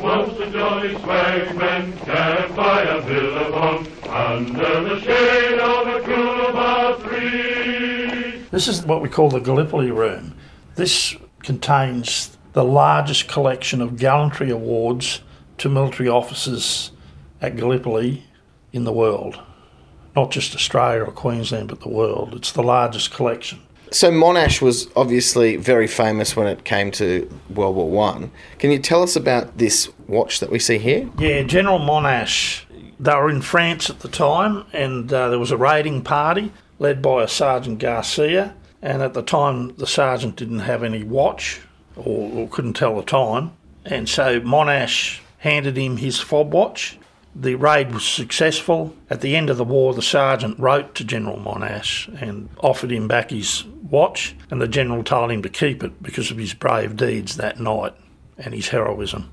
Once the jolly swagman camped by a billabong under the shade of a coolabah tree. This is what we call the Gallipoli Room. This contains the largest collection of gallantry awards to military officers at Gallipoli in the world. Not just Australia or Queensland, but the world. It's the largest collection. So Monash was obviously very famous when it came to World War One. Can you tell us about this watch that we see here? Yeah, General Monash. They were in France at the time, and uh, there was a raiding party led by a Sergeant Garcia. And at the time, the sergeant didn't have any watch or, or couldn't tell the time. And so Monash handed him his fob watch. The raid was successful. At the end of the war, the sergeant wrote to General Monash and offered him back his watch, and the general told him to keep it because of his brave deeds that night and his heroism.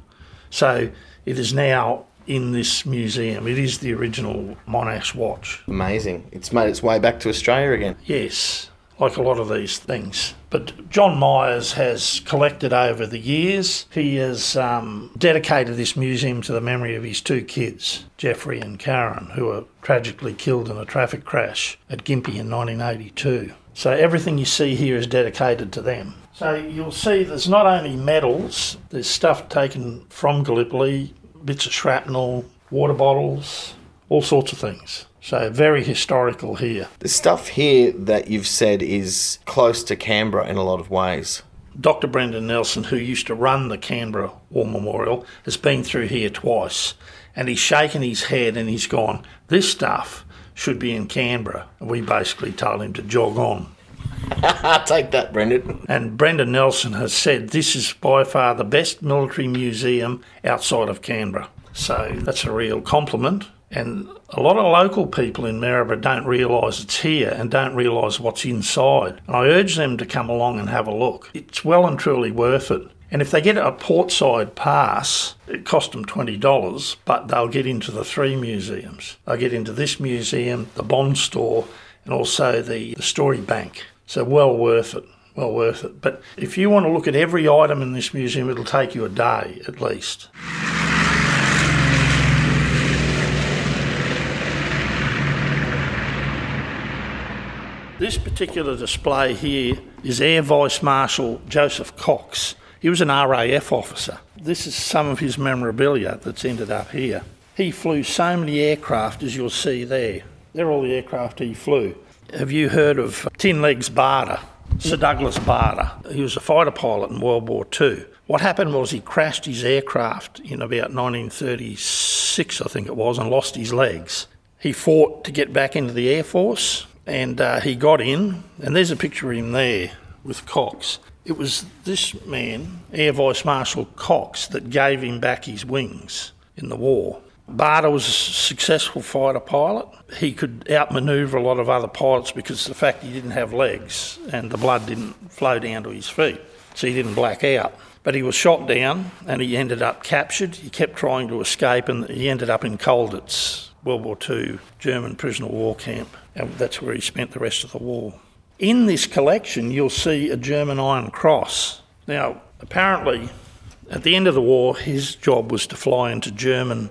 So it is now in this museum. It is the original Monash watch. Amazing. It's made its way back to Australia again. Yes, like a lot of these things. But John Myers has collected over the years. He has um, dedicated this museum to the memory of his two kids, Jeffrey and Karen, who were tragically killed in a traffic crash at Gympie in 1982. So everything you see here is dedicated to them. So you'll see there's not only medals, there's stuff taken from Gallipoli, bits of shrapnel, water bottles, all sorts of things. So very historical here. The stuff here that you've said is close to Canberra in a lot of ways. Dr. Brendan Nelson, who used to run the Canberra War Memorial, has been through here twice and he's shaken his head and he's gone, This stuff should be in Canberra. And we basically told him to jog on. Take that, Brendan. And Brendan Nelson has said this is by far the best military museum outside of Canberra. So that's a real compliment. And a lot of local people in Maryborough don't realise it's here and don't realise what's inside. And I urge them to come along and have a look. It's well and truly worth it. And if they get a portside pass, it costs them $20, but they'll get into the three museums. They'll get into this museum, the bond store, and also the, the story bank. So well worth it. Well worth it. But if you want to look at every item in this museum, it'll take you a day at least. This particular display here is Air Vice Marshal Joseph Cox. He was an RAF officer. This is some of his memorabilia that's ended up here. He flew so many aircraft as you'll see there. They're all the aircraft he flew. Have you heard of Tin Legs Bader? Sir Douglas Bader. He was a fighter pilot in World War II. What happened was he crashed his aircraft in about 1936, I think it was, and lost his legs. He fought to get back into the Air Force and uh, he got in, and there's a picture of him there with Cox. It was this man, Air Vice Marshal Cox, that gave him back his wings in the war. Bader was a successful fighter pilot. He could outmaneuver a lot of other pilots because the fact he didn't have legs and the blood didn't flow down to his feet, so he didn't black out. But he was shot down and he ended up captured. He kept trying to escape and he ended up in Colditz, World War II German prisoner of war camp, and that's where he spent the rest of the war. In this collection, you'll see a German Iron Cross. Now, apparently, at the end of the war, his job was to fly into German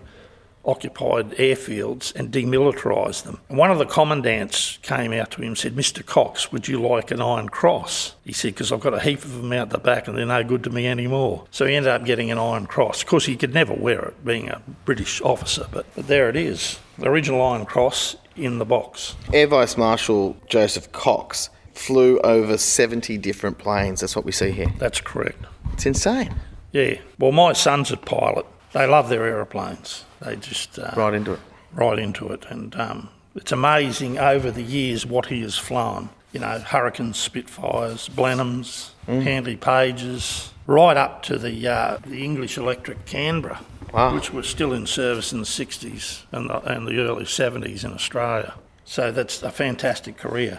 occupied airfields and demilitarise them. And one of the commandants came out to him and said, Mr. Cox, would you like an Iron Cross? He said, because I've got a heap of them out the back and they're no good to me anymore. So he ended up getting an Iron Cross. Of course, he could never wear it, being a British officer, but, but there it is. The original Iron Cross in the box. Air Vice Marshal Joseph Cox flew over 70 different planes. That's what we see here. That's correct. It's insane. Yeah. Well, my son's a pilot. They love their aeroplanes. They just uh, Right into it. right into it, and um, it's amazing over the years what he has flown. You know, Hurricanes, Spitfires, Blenheims, Handley Pages, right up to the uh, the English Electric Canberra, Wow. which was still in service in the 60s and the, and the early 70s in Australia. So that's a fantastic career.